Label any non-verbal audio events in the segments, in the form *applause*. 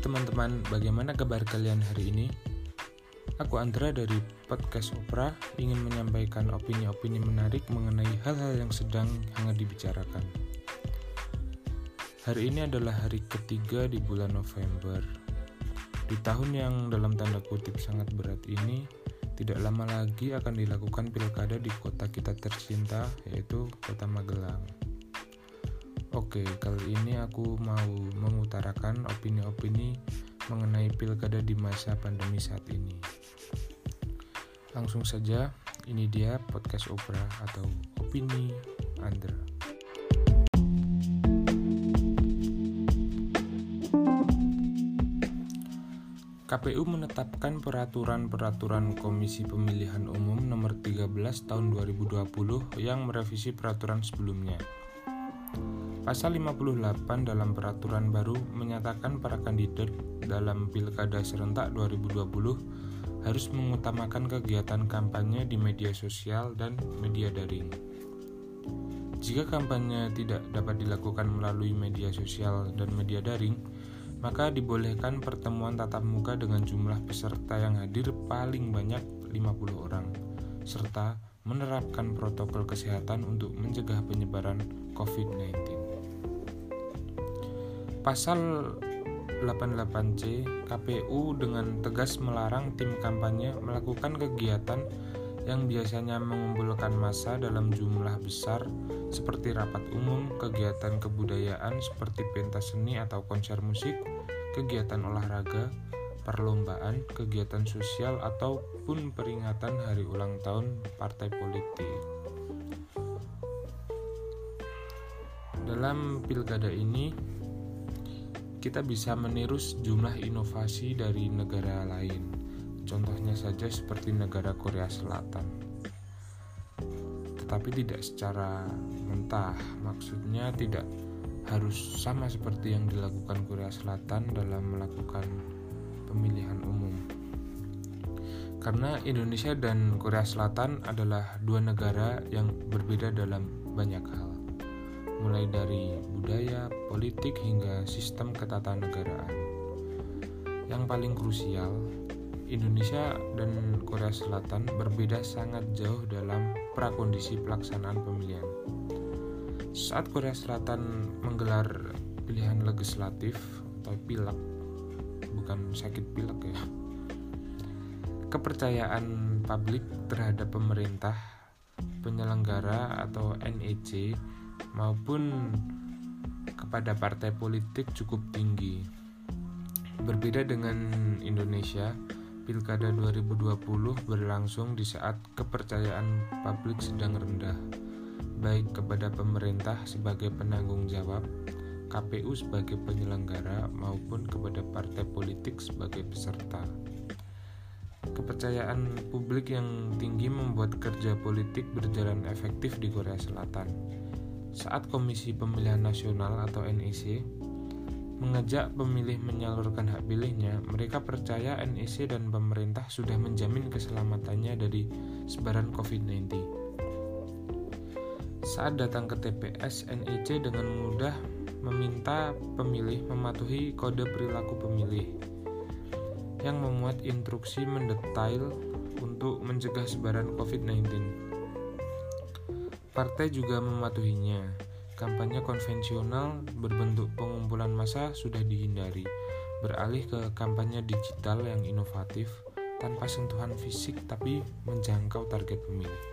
teman-teman, bagaimana kabar kalian hari ini? Aku Andra dari podcast Opera ingin menyampaikan opini-opini menarik mengenai hal-hal yang sedang hangat dibicarakan. Hari ini adalah hari ketiga di bulan November. Di tahun yang dalam tanda kutip sangat berat ini, tidak lama lagi akan dilakukan pilkada di kota kita tercinta, yaitu Kota Magelang. Oke, kali ini aku mau mengutarakan opini-opini mengenai pilkada di masa pandemi saat ini. Langsung saja, ini dia podcast Opera atau Opini Andra. KPU menetapkan peraturan-peraturan Komisi Pemilihan Umum nomor 13 tahun 2020 yang merevisi peraturan sebelumnya. Pasal 58 dalam peraturan baru menyatakan para kandidat dalam Pilkada serentak 2020 harus mengutamakan kegiatan kampanye di media sosial dan media daring. Jika kampanye tidak dapat dilakukan melalui media sosial dan media daring, maka dibolehkan pertemuan tatap muka dengan jumlah peserta yang hadir paling banyak 50 orang, serta menerapkan protokol kesehatan untuk mencegah penyebaran COVID-19. Pasal 88C KPU dengan tegas melarang tim kampanye melakukan kegiatan yang biasanya mengumpulkan massa dalam jumlah besar seperti rapat umum, kegiatan kebudayaan seperti pentas seni atau konser musik, kegiatan olahraga, perlombaan, kegiatan sosial ataupun peringatan hari ulang tahun partai politik. Dalam pilkada ini kita bisa meniru sejumlah inovasi dari negara lain Contohnya saja seperti negara Korea Selatan. Tetapi tidak secara mentah, maksudnya tidak harus sama seperti yang dilakukan Korea Selatan dalam melakukan pemilihan umum. Karena Indonesia dan Korea Selatan adalah dua negara yang berbeda dalam banyak hal, mulai dari budaya, politik, hingga sistem ketatanegaraan. Yang paling krusial, Indonesia dan Korea Selatan berbeda sangat jauh dalam prakondisi pelaksanaan pemilihan. Saat Korea Selatan menggelar pilihan legislatif atau pilek, bukan sakit pilek ya, kepercayaan publik terhadap pemerintah, penyelenggara atau NEC maupun kepada partai politik cukup tinggi. Berbeda dengan Indonesia, Pilkada 2020 berlangsung di saat kepercayaan publik sedang rendah, baik kepada pemerintah sebagai penanggung jawab, KPU sebagai penyelenggara, maupun kepada partai politik sebagai peserta. Kepercayaan publik yang tinggi membuat kerja politik berjalan efektif di Korea Selatan. Saat Komisi Pemilihan Nasional atau NEC mengajak pemilih menyalurkan hak pilihnya, mereka percaya NEC dan pemerintah sudah menjamin keselamatannya dari sebaran COVID-19. Saat datang ke TPS, NEC dengan mudah meminta pemilih mematuhi kode perilaku pemilih yang memuat instruksi mendetail untuk mencegah sebaran COVID-19. Partai juga mematuhinya Kampanye konvensional berbentuk pengumpulan massa sudah dihindari, beralih ke kampanye digital yang inovatif tanpa sentuhan fisik tapi menjangkau target pemilih.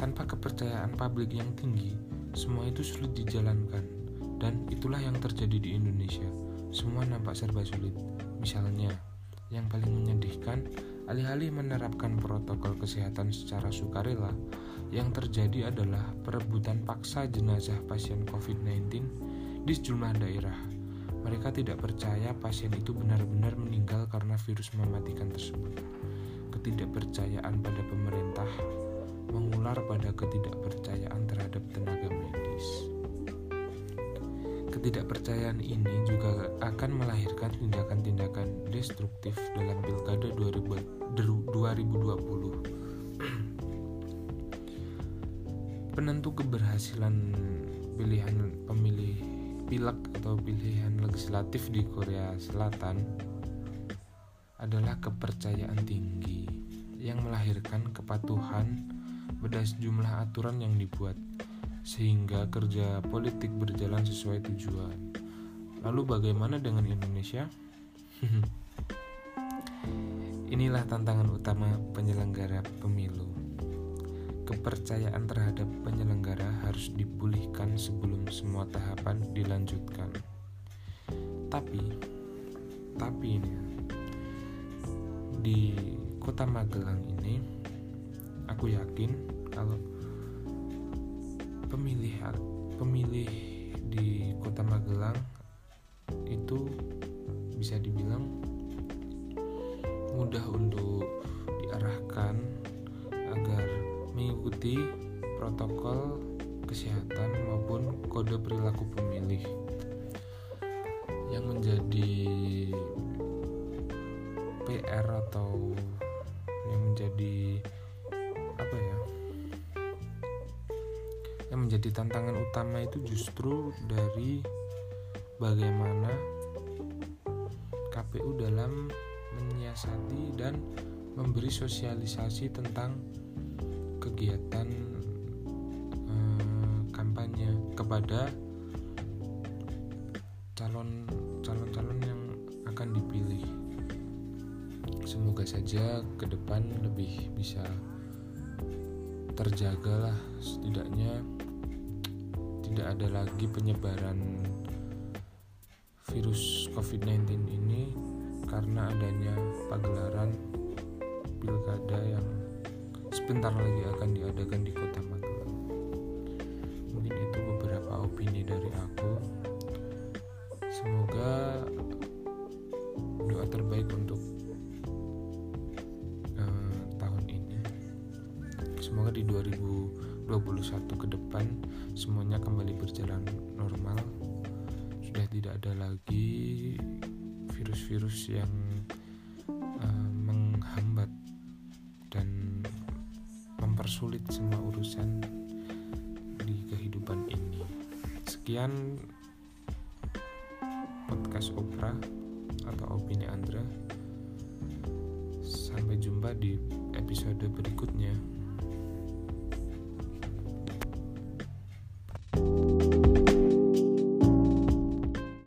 Tanpa kepercayaan publik yang tinggi, semua itu sulit dijalankan, dan itulah yang terjadi di Indonesia. Semua nampak serba sulit. Misalnya, yang paling menyedihkan, alih-alih menerapkan protokol kesehatan secara sukarela, yang terjadi adalah perebutan paksa jenazah pasien COVID-19 di sejumlah daerah. Mereka tidak percaya pasien itu benar-benar meninggal karena virus mematikan tersebut. Ketidakpercayaan pada pemerintah mengular pada ketidakpercayaan terhadap tenaga medis. Ketidakpercayaan ini juga akan melahirkan tindakan-tindakan destruktif dalam Pilkada 2020 *clears throat* penentu keberhasilan pilihan pemilih pilek atau pilihan legislatif di Korea Selatan adalah kepercayaan tinggi yang melahirkan kepatuhan pada sejumlah aturan yang dibuat sehingga kerja politik berjalan sesuai tujuan. Lalu bagaimana dengan Indonesia? *laughs* Inilah tantangan utama penyelenggara pemilu. Kepercayaan terhadap penyelenggara harus dipulihkan sebelum semua tahapan dilanjutkan. Tapi, tapi ini di kota Magelang ini, aku yakin kalau pemilih pemilih di kota Magelang itu bisa dibilang mudah untuk diarahkan agar mengikuti protokol kesehatan maupun kode perilaku pemilih. Yang menjadi PR atau yang menjadi apa ya yang menjadi tantangan utama itu justru dari bagaimana KPU dalam menyiasati dan memberi sosialisasi tentang kegiatan eh, kampanye kepada calon calon-calon yang akan dipilih. Semoga saja ke depan lebih bisa terjaga lah setidaknya tidak ada lagi penyebaran virus COVID-19 ini karena adanya pagelaran pilkada yang sebentar lagi akan diadakan di kota Magelang. Mungkin itu beberapa opini dari aku. Semoga doa terbaik untuk di 2021 ke depan semuanya kembali berjalan normal. Sudah tidak ada lagi virus-virus yang uh, menghambat dan mempersulit semua urusan di kehidupan ini. Sekian podcast Opera atau opini Andra. Sampai jumpa di episode berikutnya.